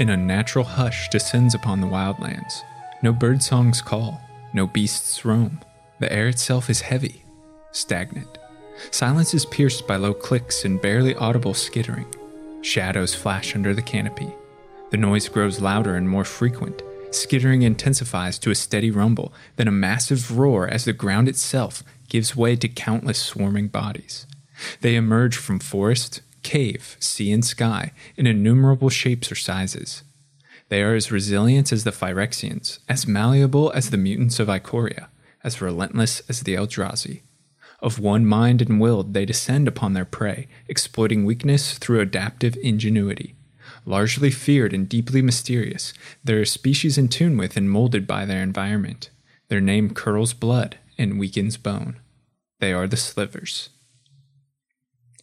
An unnatural hush descends upon the wildlands. No bird songs call, no beasts roam. The air itself is heavy, stagnant. Silence is pierced by low clicks and barely audible skittering. Shadows flash under the canopy. The noise grows louder and more frequent. Skittering intensifies to a steady rumble, then a massive roar as the ground itself gives way to countless swarming bodies. They emerge from forest, cave, sea, and sky in innumerable shapes or sizes. They are as resilient as the Phyrexians, as malleable as the mutants of Ikoria, as relentless as the Eldrazi. Of one mind and will, they descend upon their prey, exploiting weakness through adaptive ingenuity. Largely feared and deeply mysterious, they're a species in tune with and molded by their environment. Their name curdles blood and weakens bone. They are the slivers.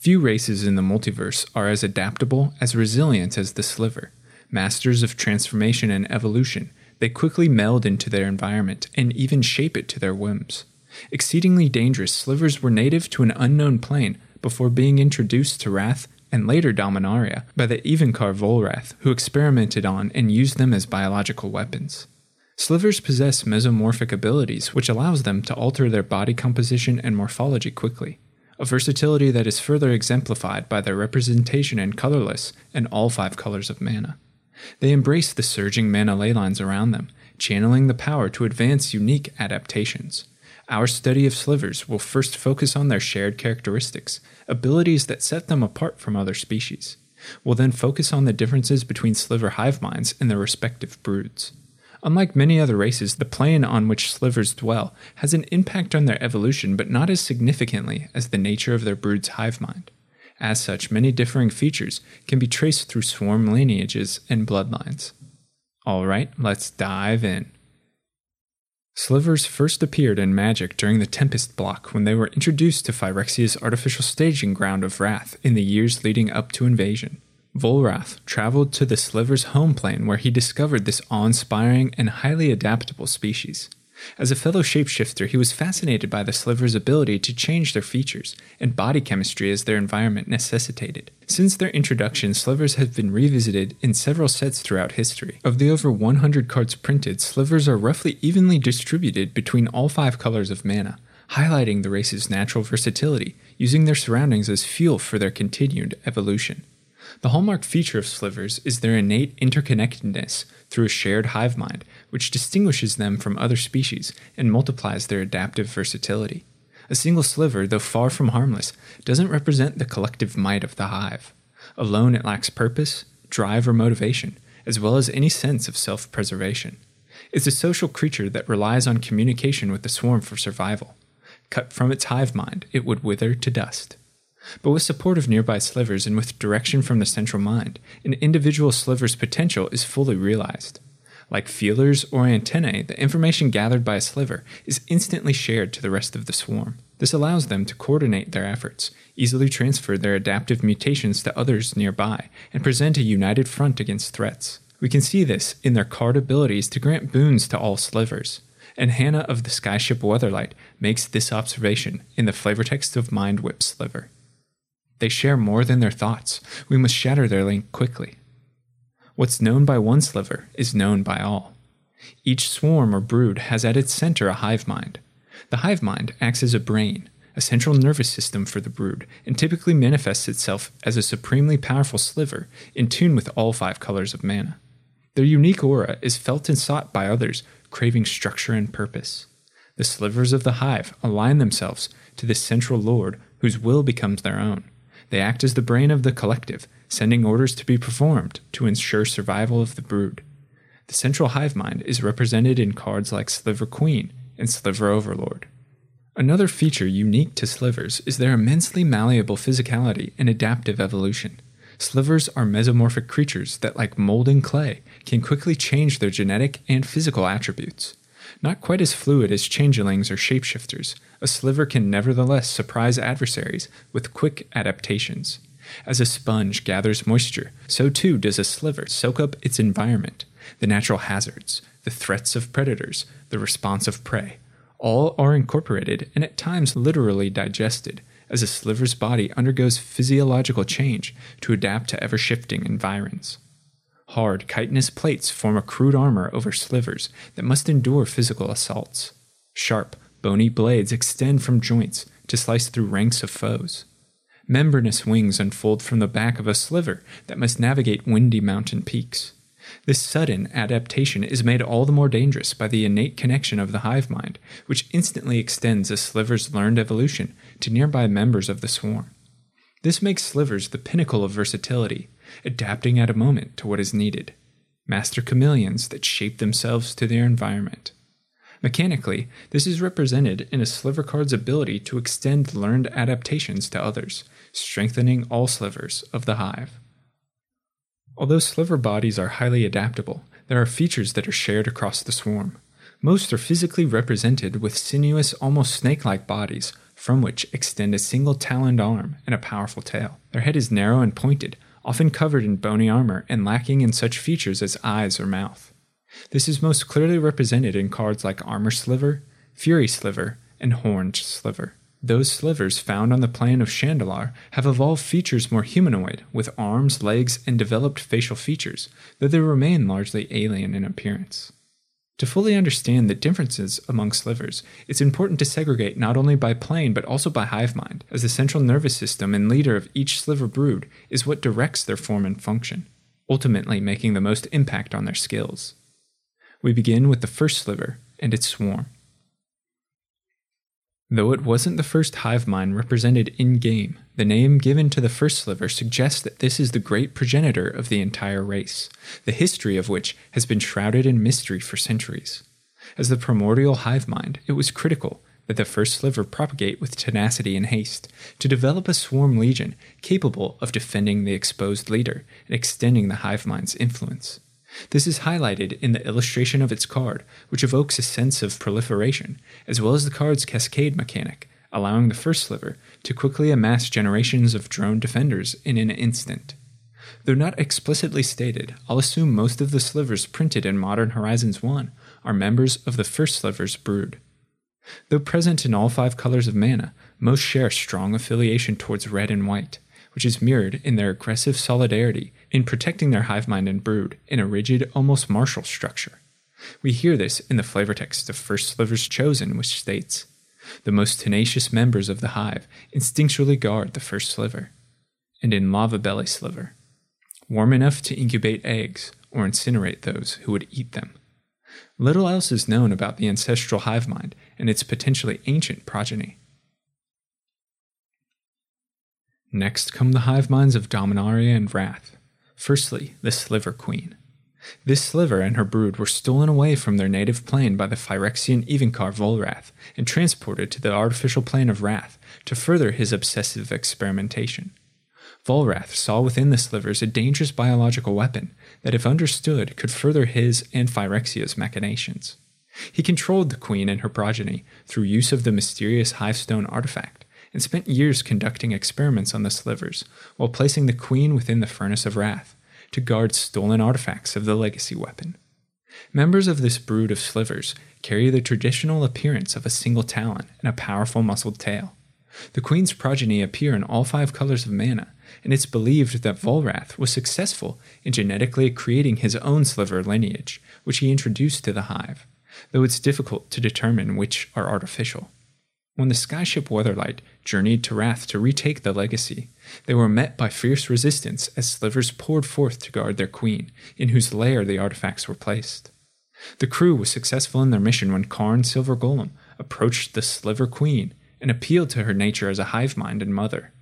Few races in the multiverse are as adaptable, as resilient as the sliver. Masters of transformation and evolution, they quickly meld into their environment and even shape it to their whims. Exceedingly dangerous, slivers were native to an unknown plane before being introduced to Rath and later Dominaria by the Evincar Volrath, who experimented on and used them as biological weapons. Slivers possess mesomorphic abilities, which allows them to alter their body composition and morphology quickly, a versatility that is further exemplified by their representation in colorless and all five colors of mana. They embrace the surging mana ley lines around them, channeling the power to advance unique adaptations. Our study of slivers will first focus on their shared characteristics, abilities that set them apart from other species. We'll then focus on the differences between sliver hive minds and their respective broods. Unlike many other races, the plane on which slivers dwell has an impact on their evolution, but not as significantly as the nature of their brood's hive mind. As such, many differing features can be traced through swarm lineages and bloodlines. Alright, let's dive in. Slivers first appeared in Magic during the Tempest block when they were introduced to Phyrexia's artificial staging ground of Rath in the years leading up to Invasion. Volrath traveled to the Sliver's home plane where he discovered this awe inspiring and highly adaptable species. As a fellow shapeshifter, he was fascinated by the Sliver's ability to change their features and body chemistry as their environment necessitated. Since their introduction, Slivers have been revisited in several sets throughout history. Of the over 100 cards printed, Slivers are roughly evenly distributed between all five colors of mana, highlighting the race's natural versatility, using their surroundings as fuel for their continued evolution. The hallmark feature of slivers is their innate interconnectedness through a shared hive mind, which distinguishes them from other species and multiplies their adaptive versatility. A single sliver, though far from harmless, doesn't represent the collective might of the hive. Alone, it lacks purpose, drive, or motivation, as well as any sense of self preservation. It's a social creature that relies on communication with the swarm for survival. Cut from its hive mind, it would wither to dust. But with support of nearby slivers and with direction from the central mind, an individual sliver's potential is fully realized. Like feelers or antennae, the information gathered by a sliver is instantly shared to the rest of the swarm. This allows them to coordinate their efforts, easily transfer their adaptive mutations to others nearby, and present a united front against threats. We can see this in their card abilities to grant boons to all slivers. And Hanna of the Skyship Weatherlight makes this observation in the flavor text of Mind Whip Sliver. They share more than their thoughts. We must shatter their link quickly. What's known by one sliver is known by all. Each swarm or brood has at its center a hive mind. The hive mind acts as a brain, a central nervous system for the brood, and typically manifests itself as a supremely powerful sliver in tune with all five colors of mana. Their unique aura is felt and sought by others, craving structure and purpose. The slivers of the hive align themselves to this central lord whose will becomes their own. They act as the brain of the collective, sending orders to be performed to ensure survival of the brood. The central hive mind is represented in cards like Sliver Queen and Sliver Overlord. Another feature unique to slivers is their immensely malleable physicality and adaptive evolution. Slivers are mesomorphic creatures that, like molding clay, can quickly change their genetic and physical attributes. Not quite as fluid as changelings or shapeshifters, a sliver can nevertheless surprise adversaries with quick adaptations. As a sponge gathers moisture, so too does a sliver soak up its environment, the natural hazards, the threats of predators, the response of prey. All are incorporated and at times literally digested as a sliver's body undergoes physiological change to adapt to ever shifting environs. Hard, chitinous plates form a crude armor over slivers that must endure physical assaults. Sharp, bony blades extend from joints to slice through ranks of foes. Membranous wings unfold from the back of a sliver that must navigate windy mountain peaks. This sudden adaptation is made all the more dangerous by the innate connection of the hive mind, which instantly extends a sliver's learned evolution to nearby members of the swarm. This makes slivers the pinnacle of versatility, adapting at a moment to what is needed. Master chameleons that shape themselves to their environment. Mechanically, this is represented in a sliver card's ability to extend learned adaptations to others, strengthening all slivers of the hive. Although sliver bodies are highly adaptable, there are features that are shared across the swarm. Most are physically represented with sinuous, almost snake like bodies, from which extend a single taloned arm and a powerful tail. Their head is narrow and pointed, often covered in bony armor and lacking in such features as eyes or mouth. This is most clearly represented in cards like Armor Sliver, Fury Sliver, and Horned Sliver. Those slivers found on the plane of Shandalar have evolved features more humanoid, with arms, legs, and developed facial features, though they remain largely alien in appearance. To fully understand the differences among slivers, it's important to segregate not only by plane but also by hive mind, as the central nervous system and leader of each sliver brood is what directs their form and function, ultimately making the most impact on their skills. We begin with the first sliver and its swarm. Though it wasn't the first hive mind represented in game, the name given to the first sliver suggests that this is the great progenitor of the entire race, the history of which has been shrouded in mystery for centuries. As the primordial hive mind, it was critical that the first sliver propagate with tenacity and haste, to develop a swarm legion capable of defending the exposed leader and extending the hive mind's influence. This is highlighted in the illustration of its card, which evokes a sense of proliferation, as well as the card's cascade mechanic, allowing the first sliver to quickly amass generations of drone defenders in an instant. Though not explicitly stated, I'll assume most of the slivers printed in Modern Horizons 1 are members of the first sliver's brood. Though present in all five colors of mana, most share strong affiliation towards red and white, which is mirrored in their aggressive solidarity in protecting their hive mind and brood in a rigid, almost martial structure. We hear this in the flavor text of First Slivers Chosen, which states The most tenacious members of the hive instinctually guard the first sliver, and in Lava Belly Sliver, warm enough to incubate eggs or incinerate those who would eat them. Little else is known about the ancestral hive mind and its potentially ancient progeny. Next come the hive minds of Dominaria and Rath. Firstly, the Sliver Queen. This sliver and her brood were stolen away from their native plane by the Phyrexian Evincar Volrath and transported to the artificial plane of Rath to further his obsessive experimentation. Volrath saw within the slivers a dangerous biological weapon that, if understood, could further his and Phyrexia's machinations. He controlled the queen and her progeny through use of the mysterious Hivestone artifact and spent years conducting experiments on the slivers while placing the queen within the furnace of Rath to guard stolen artifacts of the legacy weapon. Members of this brood of slivers carry the traditional appearance of a single talon and a powerful muscled tail. The queen's progeny appear in all five colors of mana, and it's believed that Volrath was successful in genetically creating his own sliver lineage, which he introduced to the hive, though it's difficult to determine which are artificial. When the skyship Weatherlight journeyed to Rath to retake the legacy, they were met by fierce resistance as slivers poured forth to guard their queen, in whose lair the artifacts were placed. The crew was successful in their mission when Karn Silver Golem approached the Sliver Queen and appealed to her nature as a hive mind and mother.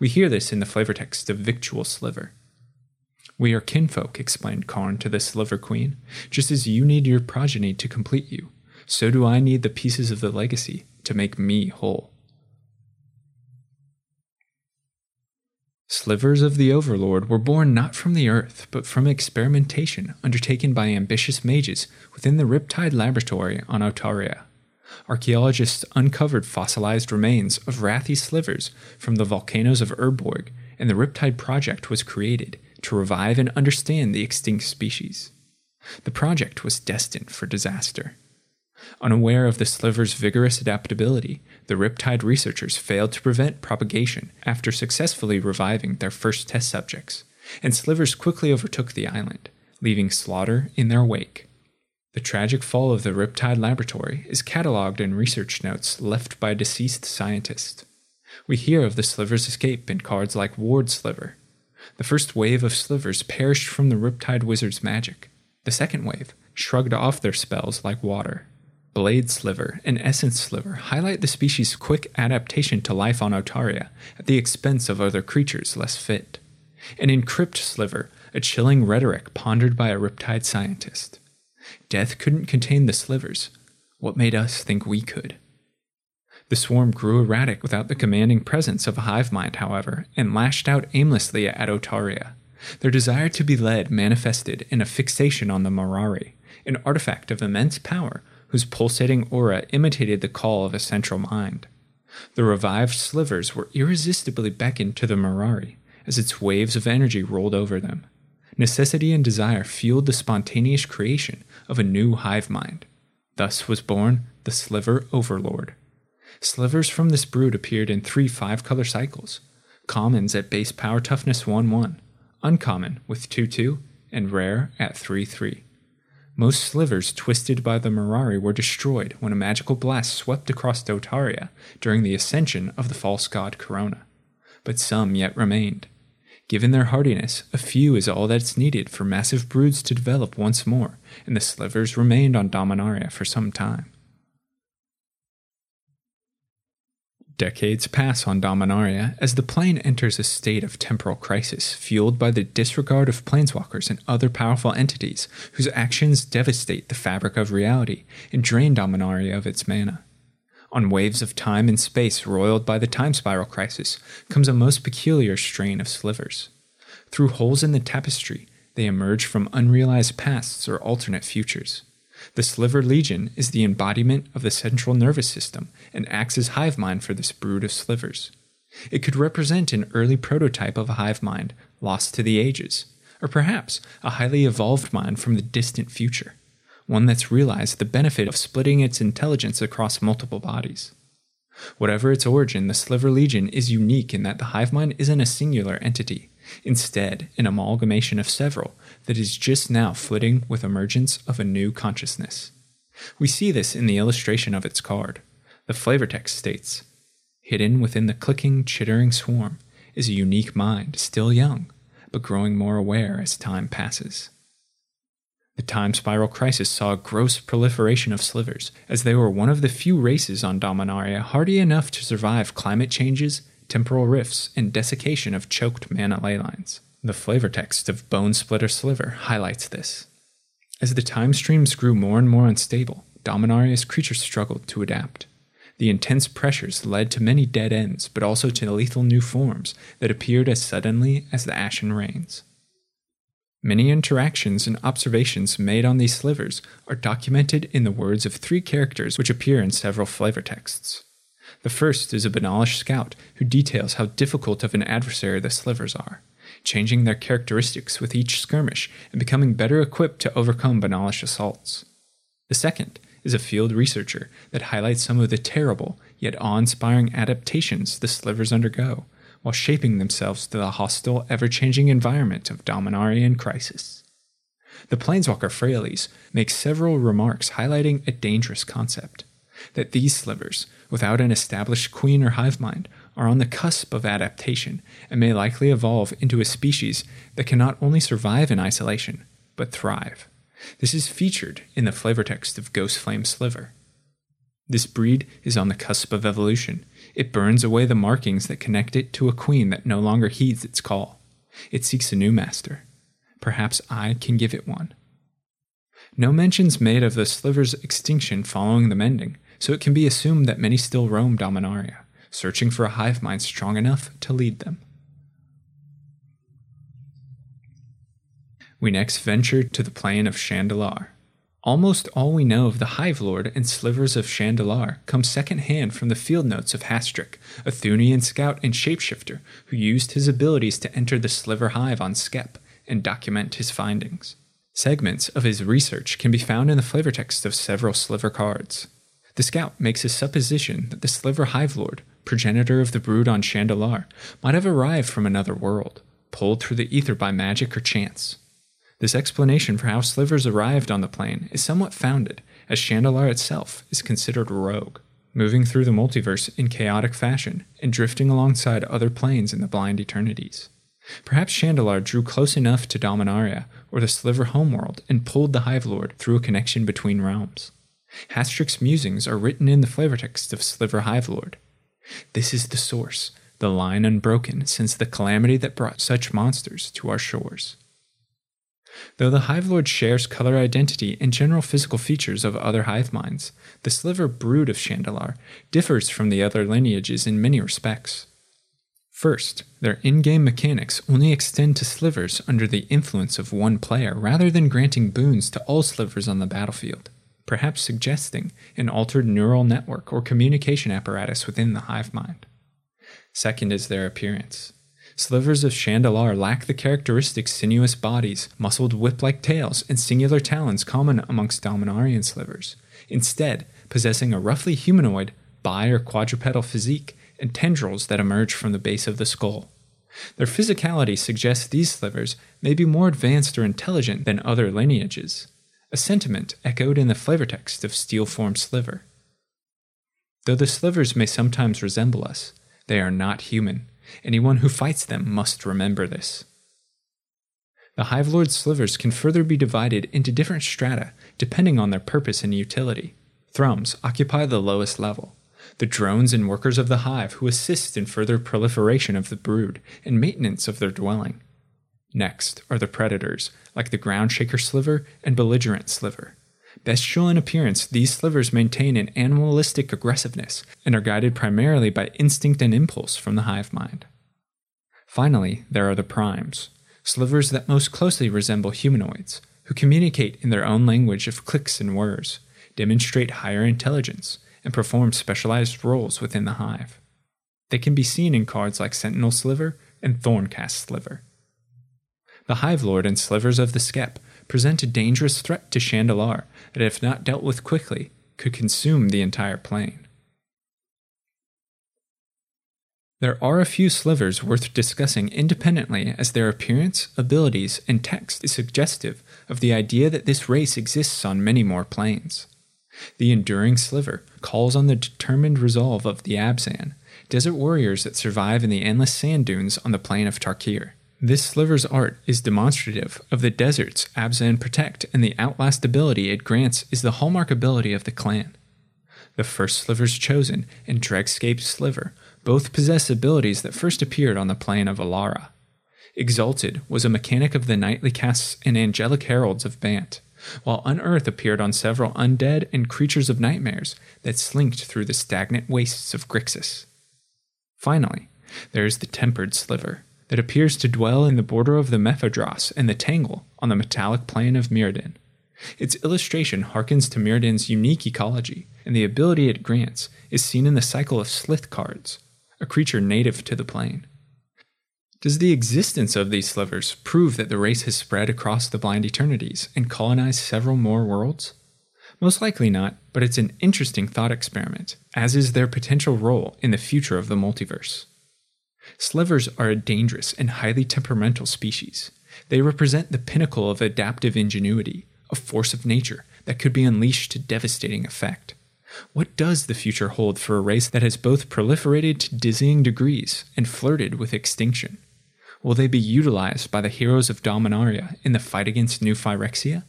We hear this in the flavor text of Victual Sliver. We are kinfolk, explained Karn to the Sliver Queen. Just as you need your progeny to complete you, so do I need the pieces of the legacy to make me whole. Slivers of the Overlord were born not from the earth, but from experimentation undertaken by ambitious mages within the Riptide Laboratory on Otaria. Archaeologists uncovered fossilized remains of Rathi slivers from the volcanoes of Urborg, and the Riptide Project was created to revive and understand the extinct species. The project was destined for disaster. Unaware of the sliver's vigorous adaptability, the Riptide researchers failed to prevent propagation after successfully reviving their first test subjects, and slivers quickly overtook the island, leaving slaughter in their wake. The tragic fall of the Riptide Laboratory is catalogued in research notes left by deceased scientist. We hear of the Sliver's escape in cards like Ward Sliver. The first wave of Slivers perished from the Riptide Wizard's magic. The second wave shrugged off their spells like water. Blade Sliver and Essence Sliver highlight the species' quick adaptation to life on Otaria at the expense of other creatures less fit. An in Crypt Sliver, a chilling rhetoric pondered by a Riptide scientist. Death couldn't contain the slivers. What made us think we could? The swarm grew erratic without the commanding presence of a hive mind, however, and lashed out aimlessly at Otaria. Their desire to be led manifested in a fixation on the Mirari, an artifact of immense power whose pulsating aura imitated the call of a central mind. The revived slivers were irresistibly beckoned to the Mirari as its waves of energy rolled over them. Necessity and desire fueled the spontaneous creation of a new hive mind. Thus was born the Sliver Overlord. Slivers from this brood appeared in three five color cycles commons at base power toughness 1 1, uncommon with 2 2, and rare at 3 3. Most slivers twisted by the Mirari were destroyed when a magical blast swept across Otaria during the ascension of the false god Karona, but some yet remained. Given their hardiness, a few is all that's needed for massive broods to develop once more, and the slivers remained on Dominaria for some time. Decades pass on Dominaria as the plane enters a state of temporal crisis fueled by the disregard of planeswalkers and other powerful entities whose actions devastate the fabric of reality and drain Dominaria of its mana. On waves of time and space roiled by the time spiral crisis comes a most peculiar strain of slivers. Through holes in the tapestry, they emerge from unrealized pasts or alternate futures. The Sliver Legion is the embodiment of the central nervous system and acts as hive mind for this brood of slivers. It could represent an early prototype of a hive mind lost to the ages, or perhaps a highly evolved mind from the distant future one that's realized the benefit of splitting its intelligence across multiple bodies. Whatever its origin, the Sliver Legion is unique in that the hive mind isn't a singular entity, instead, an amalgamation of several that is just now flitting with emergence of a new consciousness. We see this in the illustration of its card. The flavor text states Hidden within the clicking, chittering swarm is a unique mind, still young, but growing more aware as time passes. The time spiral crisis saw a gross proliferation of slivers, as they were one of the few races on Dominaria hardy enough to survive climate changes, temporal rifts, and desiccation of choked mana ley lines. The flavor text of Bone Splitter Sliver highlights this. As the time streams grew more and more unstable, Dominaria's creatures struggled to adapt. The intense pressures led to many dead ends, but also to lethal new forms that appeared as suddenly as the Ashen Rains. Many interactions and observations made on these slivers are documented in the words of three characters which appear in several flavor texts. The first is a Benalish scout who details how difficult of an adversary the slivers are, changing their characteristics with each skirmish and becoming better equipped to overcome Benalish assaults. The second is a field researcher that highlights some of the terrible yet awe inspiring adaptations the slivers undergo while shaping themselves to the hostile, ever changing environment of Dominarian crisis. The Planeswalker Freyalise makes several remarks highlighting a dangerous concept that these slivers, without an established queen or hive mind, are on the cusp of adaptation and may likely evolve into a species that can not only survive in isolation, but thrive. This is featured in the flavor text of Ghost Flame Sliver. This breed is on the cusp of evolution it burns away the markings that connect it to a queen that no longer heeds its call. It seeks a new master. Perhaps I can give it one. No mentions made of the sliver's extinction following the mending, so it can be assumed that many still roam Dominaria, searching for a hive mind strong enough to lead them. We next venture to the plane of Shandalar. Almost all we know of the Hive Lord and slivers of Shandalar come secondhand from the field notes of Hastric, a Thunian scout and shapeshifter who used his abilities to enter the Sliver Hive on Skep and document his findings. Segments of his research can be found in the flavor text of several Sliver cards. The scout makes a supposition that the Sliver Hive Lord, progenitor of the brood on Shandalar, might have arrived from another world, pulled through the ether by magic or chance. This explanation for how slivers arrived on the plane is somewhat founded, as Shandalar itself is considered rogue, moving through the multiverse in chaotic fashion and drifting alongside other planes in the blind eternities. Perhaps Shandalar drew close enough to Dominaria or the Sliver homeworld and pulled the Hive Lord through a connection between realms. Hastric's musings are written in the flavor text of Sliver Hive Lord. This is the source, the line unbroken since the calamity that brought such monsters to our shores. Though the Hive Lord shares color identity and general physical features of other hive minds, the Sliver brood of Shandalar differs from the other lineages in many respects. First, their in game mechanics only extend to slivers under the influence of one player rather than granting boons to all slivers on the battlefield, perhaps suggesting an altered neural network or communication apparatus within the hive mind. Second is their appearance. Slivers of Shandalar lack the characteristic sinuous bodies, muscled whip like tails, and singular talons common amongst Dominarian slivers, instead, possessing a roughly humanoid, bi or quadrupedal physique and tendrils that emerge from the base of the skull. Their physicality suggests these slivers may be more advanced or intelligent than other lineages, a sentiment echoed in the flavor text of Steel Form Sliver. Though the slivers may sometimes resemble us, they are not human. Anyone who fights them must remember this. The Hive Lord's slivers can further be divided into different strata depending on their purpose and utility. Thrums occupy the lowest level, the drones and workers of the hive who assist in further proliferation of the brood and maintenance of their dwelling. Next are the predators, like the groundshaker sliver and belligerent sliver. Bestial in appearance, these slivers maintain an animalistic aggressiveness and are guided primarily by instinct and impulse from the hive mind. Finally, there are the primes, slivers that most closely resemble humanoids, who communicate in their own language of clicks and whirs, demonstrate higher intelligence, and perform specialized roles within the hive. They can be seen in cards like Sentinel Sliver and Thorncast Sliver. The Hive Lord and Slivers of the Skep present a dangerous threat to Shandalar that, if not dealt with quickly, could consume the entire plane. There are a few slivers worth discussing independently as their appearance, abilities, and text is suggestive of the idea that this race exists on many more planes. The enduring sliver calls on the determined resolve of the Abzan, desert warriors that survive in the endless sand dunes on the plane of Tarkir. This sliver's art is demonstrative of the deserts Abzan protect, and the outlast ability it grants is the hallmark ability of the clan. The first slivers chosen and Dregscape's sliver both possess abilities that first appeared on the plane of Alara. Exalted was a mechanic of the knightly castes and angelic heralds of Bant while Unearth appeared on several undead and creatures of nightmares that slinked through the stagnant wastes of Grixis. Finally, there is the Tempered Sliver, that appears to dwell in the border of the Mephidross and the Tangle on the metallic plane of Mirrodin. Its illustration harkens to Mirrodin's unique ecology, and the ability it grants is seen in the cycle of Slith cards, a creature native to the plane. Does the existence of these slivers prove that the race has spread across the blind eternities and colonized several more worlds? Most likely not, but it's an interesting thought experiment, as is their potential role in the future of the multiverse. Slivers are a dangerous and highly temperamental species. They represent the pinnacle of adaptive ingenuity, a force of nature that could be unleashed to devastating effect. What does the future hold for a race that has both proliferated to dizzying degrees and flirted with extinction? Will they be utilized by the heroes of Dominaria in the fight against New Phyrexia?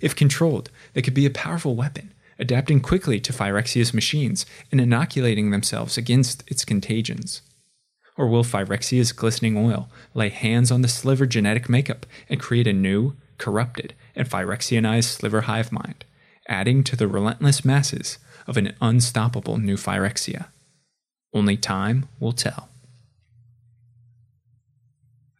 If controlled, they could be a powerful weapon, adapting quickly to Phyrexia's machines and inoculating themselves against its contagions. Or will Phyrexia's glistening oil lay hands on the sliver genetic makeup and create a new, corrupted, and Phyrexianized sliver hive mind, adding to the relentless masses of an unstoppable new Phyrexia? Only time will tell.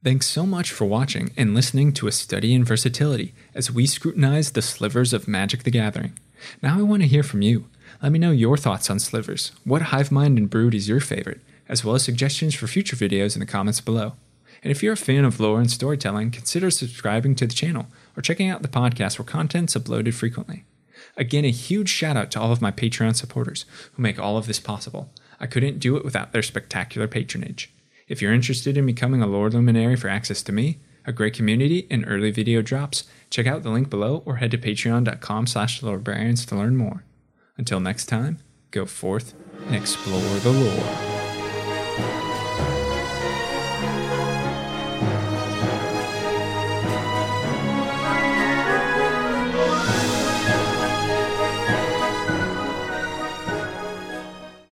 Thanks so much for watching and listening to a study in versatility as we scrutinize the slivers of Magic the Gathering. Now I want to hear from you. Let me know your thoughts on slivers. What hive mind and brood is your favorite? As well as suggestions for future videos in the comments below. And if you're a fan of lore and storytelling, consider subscribing to the channel or checking out the podcast where content's uploaded frequently. Again, a huge shout out to all of my Patreon supporters who make all of this possible. I couldn't do it without their spectacular patronage. If you're interested in becoming a Lore Luminary for access to me, a great community, and early video drops, Check out the link below or head to patreon.com slash lorebrarians to learn more. Until next time, go forth and explore the lore you